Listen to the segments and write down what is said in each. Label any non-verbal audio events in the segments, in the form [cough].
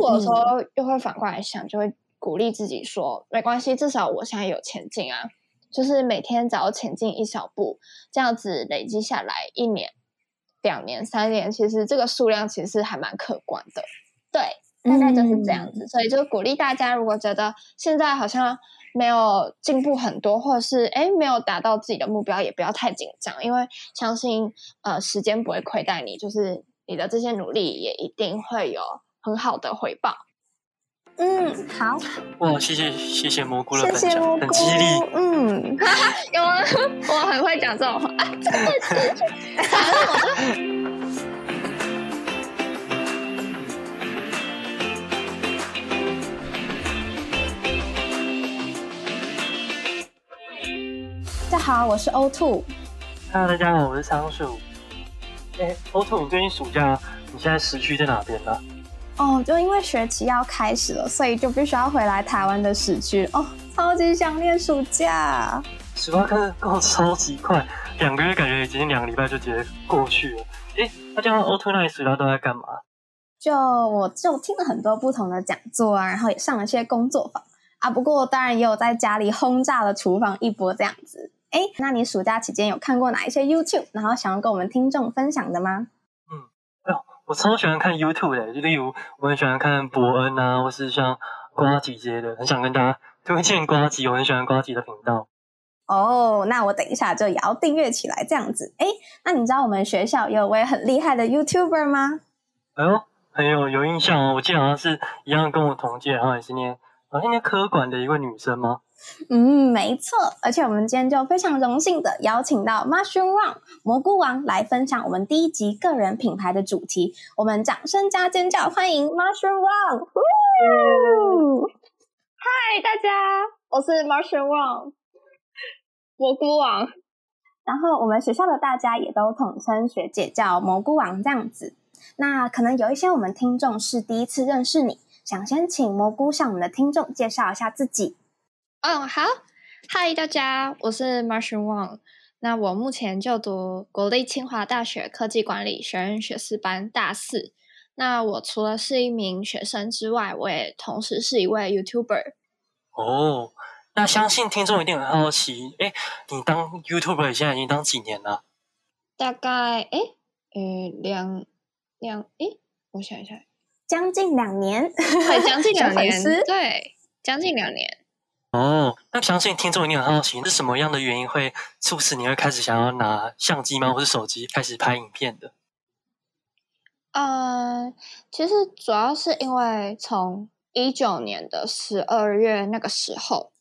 我有时候又会反过来想，就会鼓励自己说，没关系，至少我现在有前进啊，就是每天只要前进一小步，这样子累积下来，一年、两年、三年，其实这个数量其实还蛮可观的。对，大概就是这样子，嗯、所以就鼓励大家，如果觉得现在好像没有进步很多，或者是哎没有达到自己的目标，也不要太紧张，因为相信呃时间不会亏待你，就是你的这些努力也一定会有很好的回报。嗯，好。哇，谢谢谢谢蘑菇的分享，谢谢很激励。嗯，[laughs] 有啊，我很会讲这种话。啊，真的是。大家好，我是 O2。Hello，大家好，我是仓鼠。哎，O2，你最近暑假你现在时区在哪边呢？哦，就因为学期要开始了，所以就必须要回来台湾的市区。哦，超级想念暑假。十八课过超级快，两个月感觉已经两个礼拜就直接过去了。哎，那这样 O2 那里暑假都在干嘛？就我就听了很多不同的讲座啊，然后也上了些工作坊啊。不过当然也有在家里轰炸了厨房一波这样子。哎，那你暑假期间有看过哪一些 YouTube，然后想要跟我们听众分享的吗？我超喜欢看 YouTube 的，就例如我很喜欢看伯恩啊，或是像瓜吉之类的，很想跟大家推荐瓜吉，我很喜欢瓜吉的频道。哦，那我等一下就也要订阅起来，这样子。哎，那你知道我们学校有位很厉害的 YouTuber 吗？哎呦，很有有印象哦，我记得好像是一样跟我同届，然后也是念，好像念科管的一位女生吗？嗯，没错，而且我们今天就非常荣幸的邀请到 Mushroom Wang 蘑菇王来分享我们第一集个人品牌的主题。我们掌声加尖叫，欢迎 Mushroom Wang！嗨，大家，我是 Mushroom Wang，蘑菇王。然后我们学校的大家也都统称学姐叫蘑菇王这样子。那可能有一些我们听众是第一次认识你，想先请蘑菇向我们的听众介绍一下自己。嗯，好，嗨，大家，我是 Mushroom Wang。那我目前就读国立清华大学科技管理学院学士班大四。那我除了是一名学生之外，我也同时是一位 YouTuber。哦，那相信听众一定很好奇，哎，你当 YouTuber 现在已经当几年了？大概，哎，呃，两两，哎，我想一下，将近两年，对，将近两 [laughs] 年，对，将近两年。哦，那相信听众一定很好奇，是什么样的原因会促使你会开始想要拿相机吗，或是手机开始拍影片的？呃，其实主要是因为从一九年的十二月那个时候，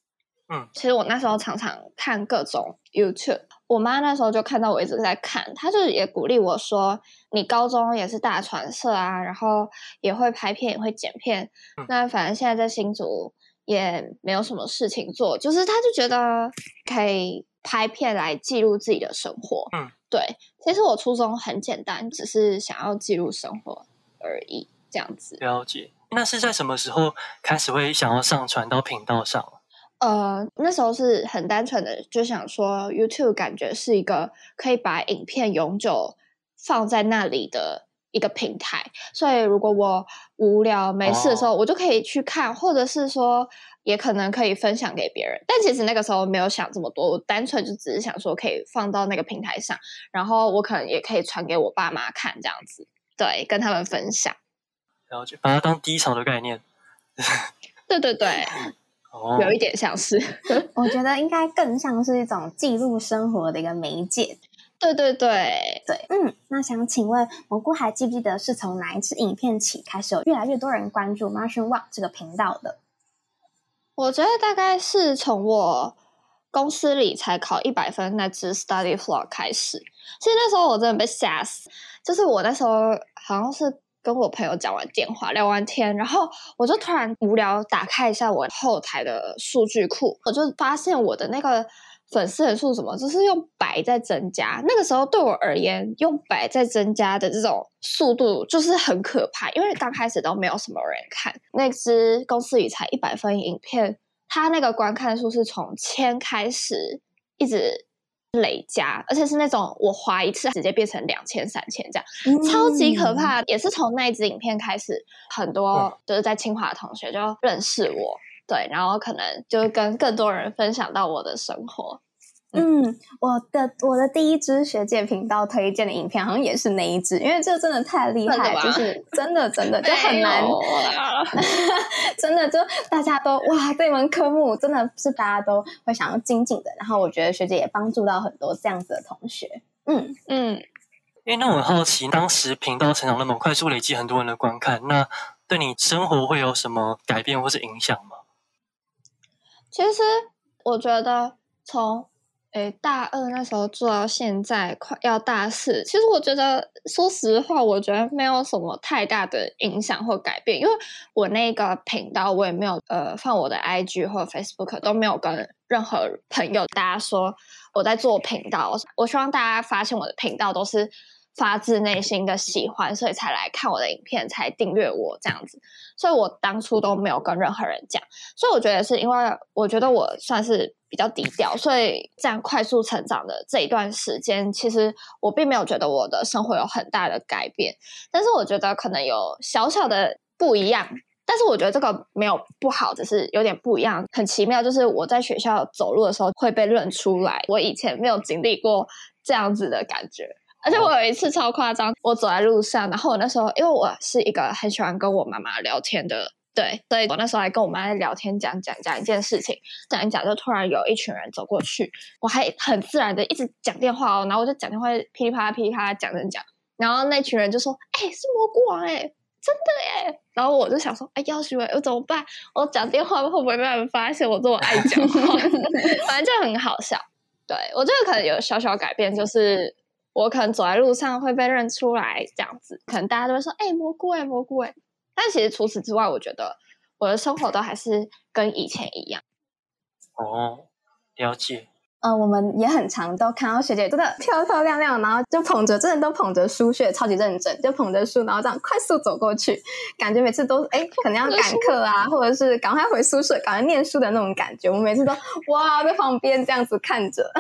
嗯，其实我那时候常常看各种 YouTube，我妈那时候就看到我一直在看，她就也鼓励我说：“你高中也是大传社啊，然后也会拍片，也会剪片，嗯、那反正现在在新竹。”也没有什么事情做，就是她就觉得可以拍片来记录自己的生活。嗯，对，其实我初衷很简单，只是想要记录生活而已，这样子。了解。那是在什么时候开始会想要上传到频道上？呃，那时候是很单纯的，就想说 YouTube 感觉是一个可以把影片永久放在那里的。一个平台，所以如果我无聊没事的时候，我就可以去看，或者是说，也可能可以分享给别人。但其实那个时候没有想这么多，我单纯就只是想说可以放到那个平台上，然后我可能也可以传给我爸妈看，这样子，对，跟他们分享。然后就把它当低潮的概念。[laughs] 对对对，哦，有一点像是，[laughs] 我觉得应该更像是一种记录生活的一个媒介。对对对对，嗯，那想请问蘑菇还记不记得是从哪一支影片起开始有越来越多人关注 Mushroom Wang 这个频道的？我觉得大概是从我公司理财考一百分那支 Study Vlog 开始。其实那时候我真的被吓死，就是我那时候好像是跟我朋友讲完电话聊完天，然后我就突然无聊打开一下我后台的数据库，我就发现我的那个。粉丝人数什么，就是用百在增加。那个时候对我而言，用百在增加的这种速度就是很可怕，因为刚开始都没有什么人看那支公司理财一百分影片，它那个观看数是从千开始，一直累加，而且是那种我划一次直接变成两千、三千这样，嗯、超级可怕。也是从那支影片开始，很多就是在清华的同学就认识我，对，然后可能就跟更多人分享到我的生活。嗯，我的我的第一支学姐频道推荐的影片好像也是那一支，因为这真的太厉害，就是真的真的就很难，真的 [laughs] 就大家都哇，这门科目真的是大家都会想要精进的。然后我觉得学姐也帮助到很多这样子的同学。嗯嗯，因为那我很好奇，当时频道成长那么快速，累积很多人的观看，那对你生活会有什么改变或是影响吗？其实我觉得从大二那时候做到现在快要大四，其实我觉得，说实话，我觉得没有什么太大的影响或改变，因为我那个频道我也没有呃放我的 IG 或 Facebook，都没有跟任何朋友大家说我在做频道。我希望大家发现我的频道都是发自内心的喜欢，所以才来看我的影片，才订阅我这样子。所以我当初都没有跟任何人讲，所以我觉得是因为我觉得我算是。比较低调，所以这样快速成长的这一段时间，其实我并没有觉得我的生活有很大的改变，但是我觉得可能有小小的不一样。但是我觉得这个没有不好，只是有点不一样，很奇妙。就是我在学校走路的时候会被认出来，我以前没有经历过这样子的感觉。而且我有一次超夸张，我走在路上，然后我那时候因为我是一个很喜欢跟我妈妈聊天的。对，所以我那时候还跟我妈在聊天，讲讲讲一件事情，讲一讲就突然有一群人走过去，我还很自然的一直讲电话哦，然后我就讲电话噼里啪啦噼里啪啦讲讲讲，然后那群人就说：“哎、欸，是蘑菇王哎，真的耶！”然后我就想说：“哎，要是我，我怎么办？我讲电话会不会被人发现我这么爱讲话？” [laughs] 反正就很好笑。对，我觉得可能有小小改变，就是我可能走在路上会被认出来这样子，可能大家都会说：“哎，蘑菇哎，蘑菇哎。”但其实除此之外，我觉得我的生活都还是跟以前一样。哦，了解。呃，我们也很常都看到学姐真的漂漂亮亮，然后就捧着，真的都捧着书，学超级认真，就捧着书，然后这样快速走过去，感觉每次都哎，可能要赶课啊，或者是赶快回宿舍，赶快念书的那种感觉。我每次都哇，在旁边这样子看着。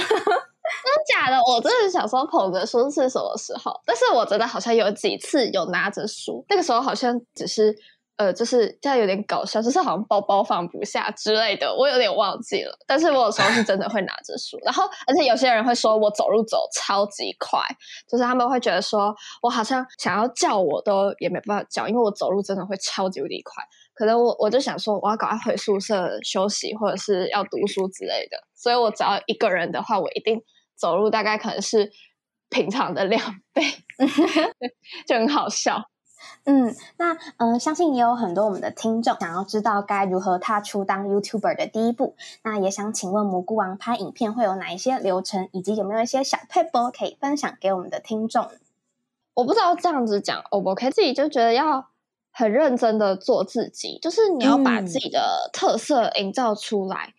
真的假的？我真的想说捧着书是什么时候？但是我觉得好像有几次有拿着书，那个时候好像只是呃，就是这样有点搞笑，就是好像包包放不下之类的，我有点忘记了。但是我有时候是真的会拿着书，然后而且有些人会说我走路走超级快，就是他们会觉得说我好像想要叫我都也没办法叫，因为我走路真的会超级无敌快。可能我我就想说我要赶快回宿舍休息，或者是要读书之类的，所以我只要一个人的话，我一定。走路大概可能是平常的两倍，[laughs] 就很好笑。嗯，那嗯、呃，相信也有很多我们的听众想要知道该如何踏出当 YouTuber 的第一步。那也想请问蘑菇王拍影片会有哪一些流程，以及有没有一些小撇步可以分享给我们的听众？我不知道这样子讲 O 不 OK，自己就觉得要很认真的做自己，就是你要把自己的特色营造出来，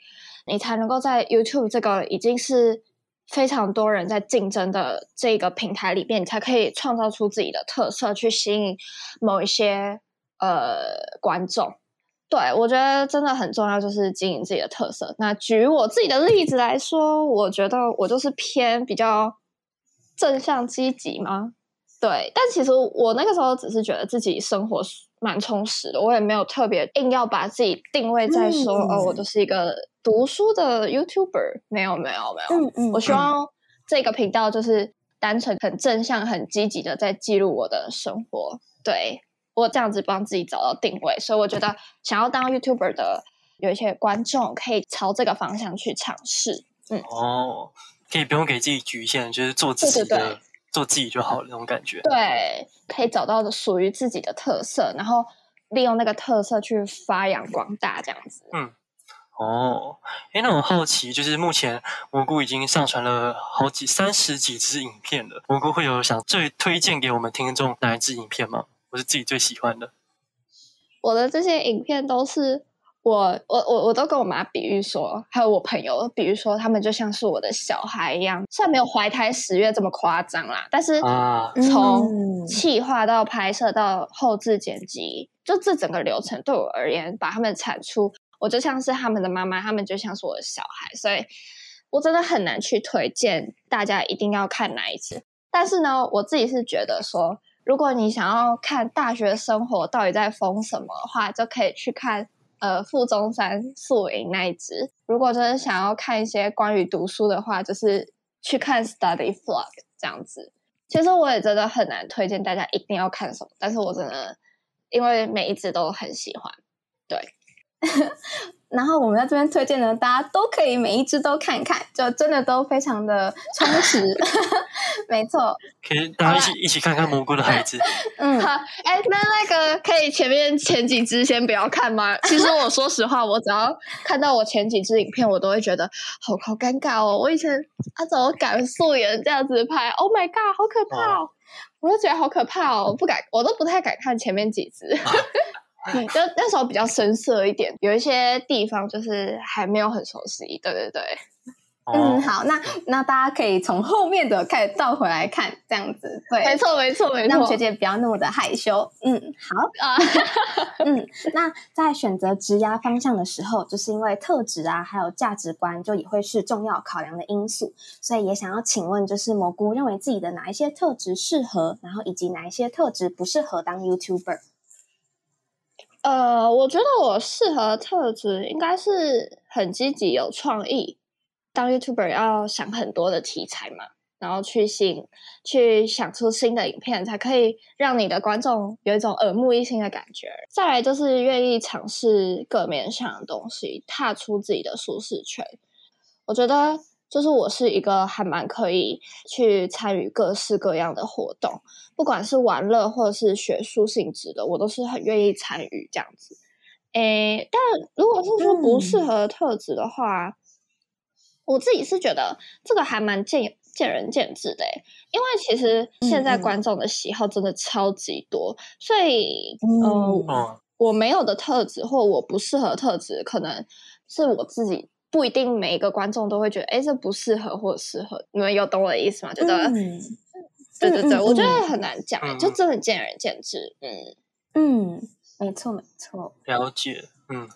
嗯、你才能够在 YouTube 这个已经是。非常多人在竞争的这个平台里面，你才可以创造出自己的特色，去吸引某一些呃观众。对，我觉得真的很重要，就是经营自己的特色。那举我自己的例子来说，我觉得我就是偏比较正向积极嘛。对，但其实我那个时候只是觉得自己生活蛮充实的，我也没有特别硬要把自己定位在说、嗯、哦，我就是一个。读书的 YouTuber 没有没有没有，嗯嗯，我希望这个频道就是单纯很正向、很积极的在记录我的生活。对，我这样子帮自己找到定位，所以我觉得想要当 YouTuber 的有一些观众可以朝这个方向去尝试。嗯，哦，可以不用给自己局限，就是做自己的，对对对，做自己就好了那种感觉。对，可以找到属于自己的特色，然后利用那个特色去发扬光大，这样子。嗯。哦，哎，那我好奇，就是目前蘑菇已经上传了好几三十几支影片了，蘑菇会有想最推荐给我们听众哪一支影片吗？我是自己最喜欢的。我的这些影片都是我我我我都跟我妈比喻说，还有我朋友比喻说，他们就像是我的小孩一样，虽然没有怀胎十月这么夸张啦，但是从企划到拍摄到后置剪辑，就这整个流程对我而言，把他们产出。我就像是他们的妈妈，他们就像是我的小孩，所以我真的很难去推荐大家一定要看哪一支。但是呢，我自己是觉得说，如果你想要看大学生活到底在疯什么的话，就可以去看呃傅中山宿营那一只。如果真的想要看一些关于读书的话，就是去看 Study Vlog 这样子。其实我也真的很难推荐大家一定要看什么，但是我真的因为每一只都很喜欢，对。[laughs] 然后我们在这边推荐呢，大家都可以每一支都看看，就真的都非常的充实。[laughs] 没错，可以大家一起一起看看蘑菇的孩子。[laughs] 嗯，好，哎，那那个可以前面前几支先不要看吗？其实我说实话，我只要看到我前几支影片，我都会觉得好好尴尬哦。我以前啊怎么敢素颜这样子拍？Oh my god，好可怕哦！哦我都觉得好可怕哦，我不敢，我都不太敢看前面几支。啊嗯，就那时候比较生涩一点，有一些地方就是还没有很熟悉。对对对，哦、嗯，好，那那大家可以从后面的开始倒回来看，这样子。对，没错没错没错。让学姐不要那么的害羞。嗯，好啊。[laughs] 嗯，那在选择职涯方向的时候，就是因为特质啊，还有价值观，就也会是重要考量的因素。所以也想要请问，就是蘑菇认为自己的哪一些特质适合，然后以及哪一些特质不适合当 YouTuber？呃，我觉得我适合的特质应该是很积极、有创意。当 YouTuber 要想很多的题材嘛，然后去新去想出新的影片，才可以让你的观众有一种耳目一新的感觉。再来就是愿意尝试各面向的东西，踏出自己的舒适圈。我觉得。就是我是一个还蛮可以去参与各式各样的活动，不管是玩乐或者是学术性质的，我都是很愿意参与这样子。诶，但如果是说不适合特质的话，嗯、我自己是觉得这个还蛮见见仁见智的。因为其实现在观众的喜好真的超级多，嗯、所以嗯、呃，我没有的特质或我不适合特质，可能是我自己。不一定每一个观众都会觉得，哎，这不适合或者适合。你们有懂我的意思吗？觉得，嗯、对对对，嗯、我觉得很难讲，嗯、就真的见仁见智。嗯嗯，没错没错，了解。嗯，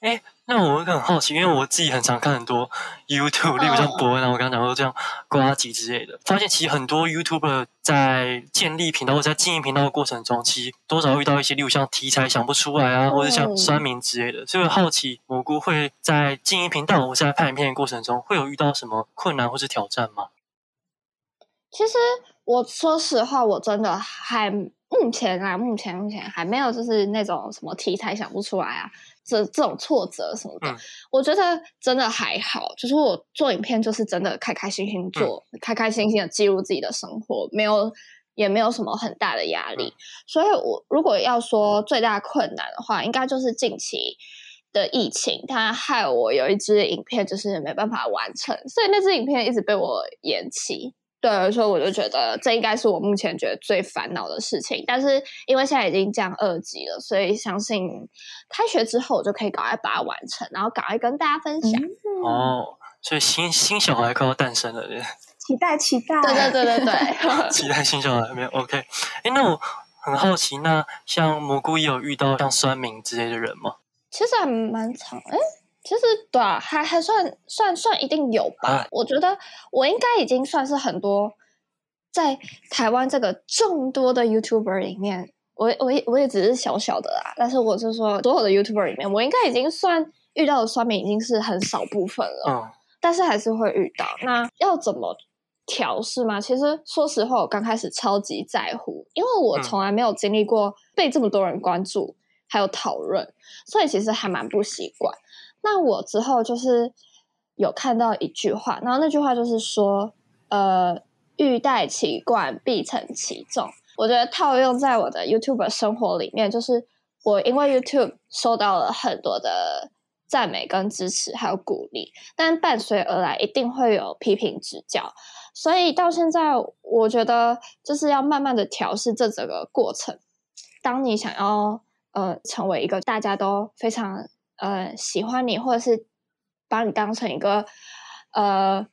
哎，那我会很好奇，因为我自己很常看很多 YouTube，例如像博恩啊，我刚刚讲过这样瓜吉之类的，发现其实很多 YouTuber 在建立频道或者在经营频道的过程中，其实多少会遇到一些，例如像题材想不出来啊，或者像酸民之类的，所以好奇蘑菇会在经营频道或者在拍影片的过程中，会有遇到什么困难或是挑战吗？其实我说实话，我真的还目前啊，目前目前还没有就是那种什么题材想不出来啊。这这种挫折什么的，嗯、我觉得真的还好。就是我做影片，就是真的开开心心做，嗯、开开心心的记录自己的生活，没有也没有什么很大的压力。嗯、所以我如果要说最大困难的话，应该就是近期的疫情，它害我有一支影片就是没办法完成，所以那支影片一直被我延期。对，所以我就觉得这应该是我目前觉得最烦恼的事情。但是因为现在已经降二级了，所以相信开学之后我就可以赶快把它完成，然后赶快跟大家分享。嗯、哦，所以新新小孩快要诞生了，期待期待，对对对对对，[laughs] 期待新小孩没有？OK，哎，那我很好奇，那像蘑菇也有遇到像酸民之类的人吗？其实还蛮长，哎。其实对啊，还还算算算一定有吧。啊、我觉得我应该已经算是很多在台湾这个众多的 YouTuber 里面，我我也我也只是小小的啦。但是我是说，所有的 YouTuber 里面，我应该已经算遇到的酸民已经是很少部分了。嗯，但是还是会遇到。那要怎么调试吗？其实说实话，我刚开始超级在乎，因为我从来没有经历过被这么多人关注还有讨论，所以其实还蛮不习惯。那我之后就是有看到一句话，然后那句话就是说，呃，欲戴其冠，必承其重。我觉得套用在我的 YouTube 生活里面，就是我因为 YouTube 收到了很多的赞美跟支持，还有鼓励，但伴随而来一定会有批评指教。所以到现在，我觉得就是要慢慢的调试这整个过程。当你想要呃成为一个大家都非常。呃，喜欢你，或者是把你当成一个呃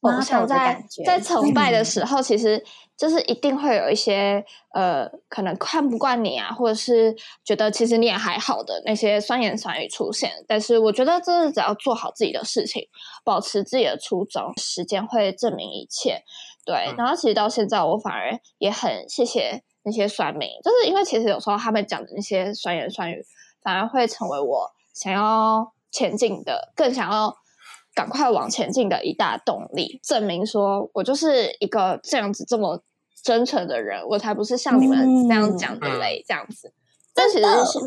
偶像在在崇拜的时候，其实就是一定会有一些呃，可能看不惯你啊，或者是觉得其实你也还好的那些酸言酸语出现。但是我觉得，就是只要做好自己的事情，保持自己的初衷，时间会证明一切。对，然后其实到现在，我反而也很谢谢那些酸民，就是因为其实有时候他们讲的那些酸言酸语，反而会成为我想要前进的，更想要赶快往前进的一大动力，证明说我就是一个这样子这么真诚的人，我才不是像你们那样讲的嘞这样子。嗯、但其实是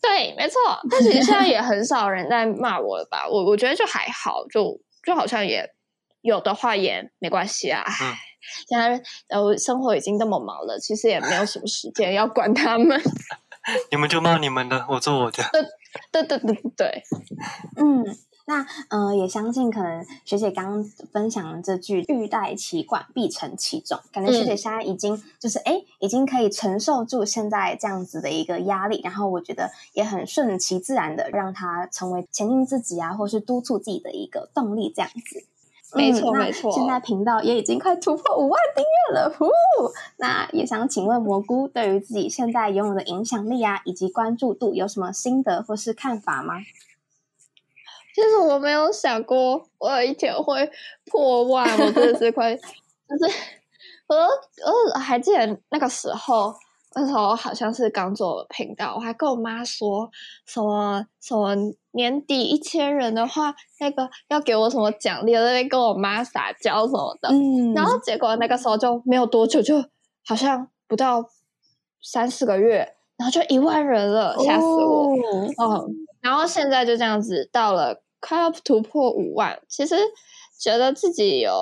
对，没错，但其实现在也很少人在骂我了吧？我我觉得就还好，就就好像也。有的话也没关系啊，唉，[laughs] 现在呃生活已经那么忙了，其实也没有什么时间要管他们。[laughs] 你们就骂你们的，我做我的。对 [laughs] 对对对对对，嗯，那呃也相信可能学姐刚刚分享的这句“欲戴其冠，必承其重”，感觉学姐现在已经就是哎、嗯，已经可以承受住现在这样子的一个压力，然后我觉得也很顺其自然的让它成为前进自己啊，或是督促自己的一个动力，这样子。没错，没错。现在频道也已经快突破五万订阅了，呼！那也想请问蘑菇，对于自己现在拥有的影响力啊，以及关注度，有什么心得或是看法吗？其实我没有想过我有一天会破万，我真的是快，[laughs] 就是我我还记得那个时候。那时候好像是刚做频道，我还跟我妈说什么什么年底一千人的话，那个要给我什么奖励，在那边跟我妈撒娇什么的。嗯，然后结果那个时候就没有多久，就好像不到三四个月，然后就一万人了，吓死我！哦，嗯，然后现在就这样子到了快要突破五万，其实觉得自己有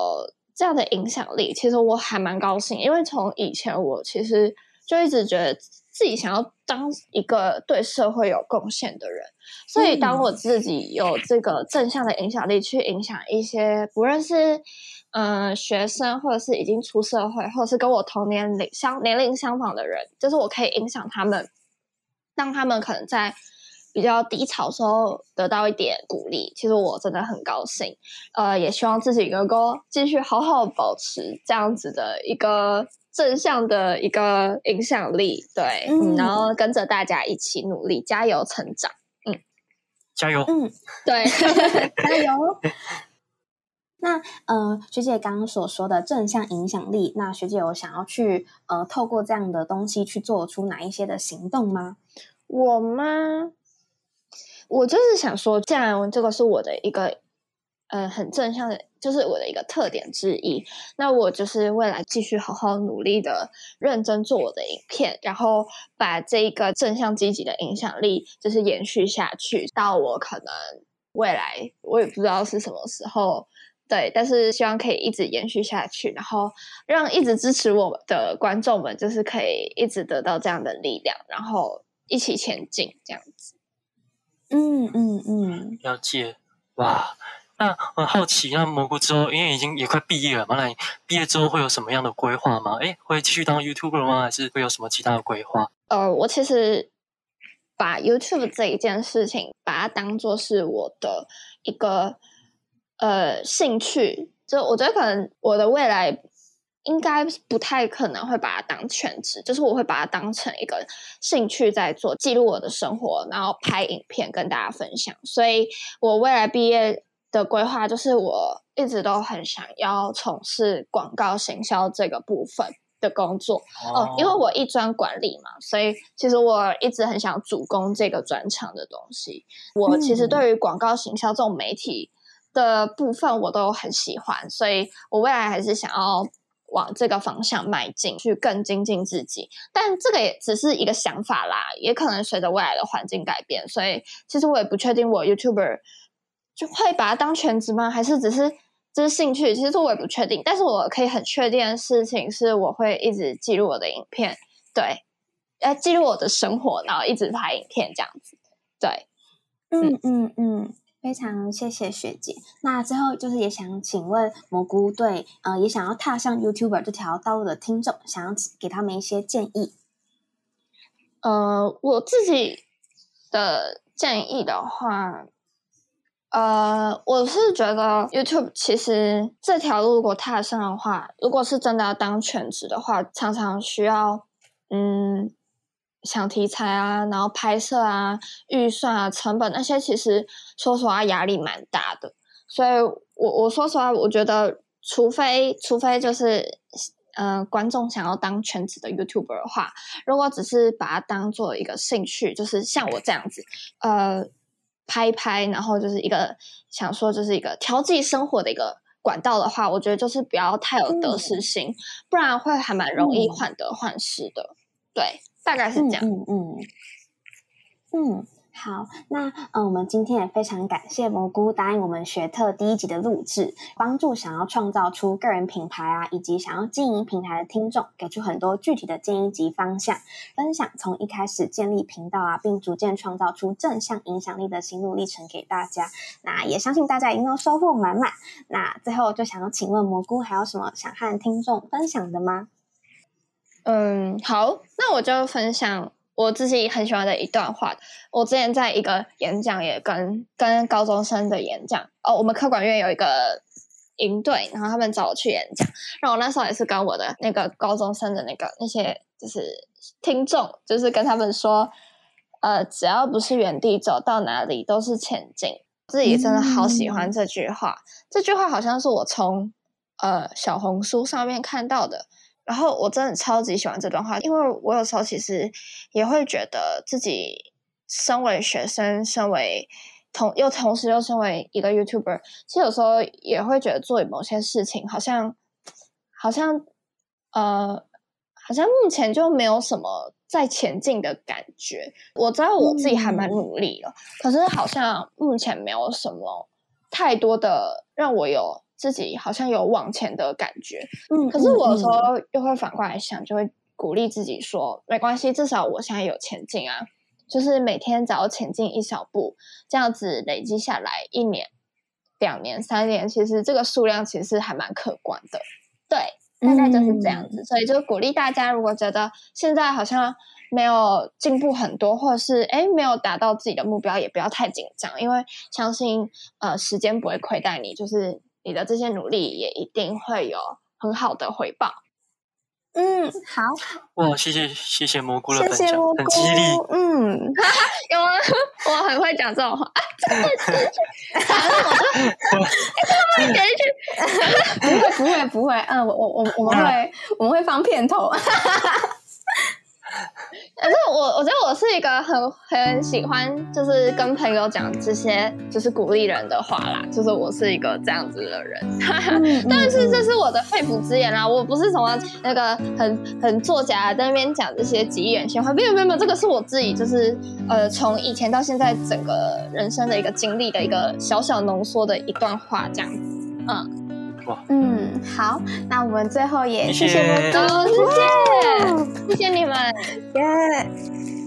这样的影响力，其实我还蛮高兴，因为从以前我其实。就一直觉得自己想要当一个对社会有贡献的人，所以当我自己有这个正向的影响力，去影响一些不论是嗯、呃、学生，或者是已经出社会，或者是跟我同年龄相年龄相仿的人，就是我可以影响他们，让他们可能在比较低潮的时候得到一点鼓励。其实我真的很高兴，呃，也希望自己能够继续好好保持这样子的一个。正向的一个影响力，对，嗯，然后跟着大家一起努力，加油成长，嗯，加油，嗯，对，[laughs] 加油。那呃，学姐刚刚所说的正向影响力，那学姐有想要去呃，透过这样的东西去做出哪一些的行动吗？我吗？我就是想说，既然这个是我的一个。呃，很正向的，就是我的一个特点之一。那我就是未来继续好好努力的，认真做我的影片，然后把这一个正向积极的影响力，就是延续下去，到我可能未来我也不知道是什么时候，对，但是希望可以一直延续下去，然后让一直支持我的观众们，就是可以一直得到这样的力量，然后一起前进，这样子。嗯嗯嗯，了解，哇。那很好奇，那蘑菇之后，因为已经也快毕业了嘛，那你毕业之后会有什么样的规划吗？哎，会继续当 YouTuber 吗？还是会有什么其他的规划？呃，我其实把 YouTube 这一件事情，把它当做是我的一个呃兴趣，就我觉得可能我的未来应该不太可能会把它当全职，就是我会把它当成一个兴趣在做，记录我的生活，然后拍影片跟大家分享。所以我未来毕业。的规划就是，我一直都很想要从事广告行销这个部分的工作哦，oh. 因为我一专管理嘛，所以其实我一直很想主攻这个专长的东西。我其实对于广告行销这种媒体的部分，我都很喜欢，所以我未来还是想要往这个方向迈进，去更精进自己。但这个也只是一个想法啦，也可能随着未来的环境改变，所以其实我也不确定我 YouTuber。就会把它当全职吗？还是只是这是兴趣？其实我也不确定。但是我可以很确定的事情是，我会一直记录我的影片，对，要记录我的生活，然后一直拍影片这样子。对，嗯嗯嗯，非常谢谢学姐。那最后就是也想请问蘑菇对呃也想要踏上 YouTuber 这条道路的听众，想要给他们一些建议。呃，我自己的建议的话。呃，我是觉得 YouTube 其实这条路如果踏上的话，如果是真的要当全职的话，常常需要嗯想题材啊，然后拍摄啊、预算啊、成本那些，其实说实话压力蛮大的。所以我我说实话，我觉得除非除非就是嗯、呃、观众想要当全职的 YouTuber 的话，如果只是把它当做一个兴趣，就是像我这样子，呃。拍一拍，然后就是一个想说，就是一个调剂生活的一个管道的话，我觉得就是不要太有得失心，嗯、不然会还蛮容易患得患失的。嗯、对，大概是这样。嗯嗯。嗯。嗯好，那嗯，我们今天也非常感谢蘑菇答应我们学特第一集的录制，帮助想要创造出个人品牌啊，以及想要经营平台的听众，给出很多具体的建议及方向，分享从一开始建立频道啊，并逐渐创造出正向影响力的心路历程给大家。那也相信大家一定都收获满满。那最后就想要请问蘑菇，还有什么想和听众分享的吗？嗯，好，那我就分享。我自己很喜欢的一段话，我之前在一个演讲也跟跟高中生的演讲哦，我们科管院有一个营队，然后他们找我去演讲，然后我那时候也是跟我的那个高中生的那个那些就是听众，就是跟他们说，呃，只要不是原地走，到哪里都是前进。自己真的好喜欢这句话，嗯、这句话好像是我从呃小红书上面看到的。然后我真的超级喜欢这段话，因为我有时候其实也会觉得自己身为学生，身为同又同时又身为一个 YouTuber，其实有时候也会觉得做某些事情好像好像呃好像目前就没有什么在前进的感觉。我知道我自己还蛮努力的，嗯、可是好像目前没有什么太多的让我有。自己好像有往前的感觉，嗯，可是我有时候又会反过来想，就会鼓励自己说，没关系，至少我现在有前进啊，就是每天只要前进一小步，这样子累积下来，一年、两年、三年，其实这个数量其实还蛮可观的，对，大概就是这样子，嗯、所以就鼓励大家，如果觉得现在好像没有进步很多，或者是诶没有达到自己的目标，也不要太紧张，因为相信呃时间不会亏待你，就是。你的这些努力也一定会有很好的回报。嗯，好。哇，谢谢谢谢蘑菇的分享，谢谢，很激励。嗯，有啊，我很会讲这种话。真的是，我哎，这个会剪进去？不会不会不会。嗯，我我我我们会我们会放片头。[laughs] 可是我，我觉得我是一个很很喜欢，就是跟朋友讲这些，就是鼓励人的话啦。就是我是一个这样子的人，[laughs] 但是这是我的肺腑之言啦。我不是什么那个很很作假在那边讲这些吉言闲话，没有没有没有，这个是我自己，就是呃，从以前到现在整个人生的一个经历的一个小小浓缩的一段话，这样子，嗯。嗯，好，那我们最后也谢谢蘑菇，谢谢，谢谢你们，耶。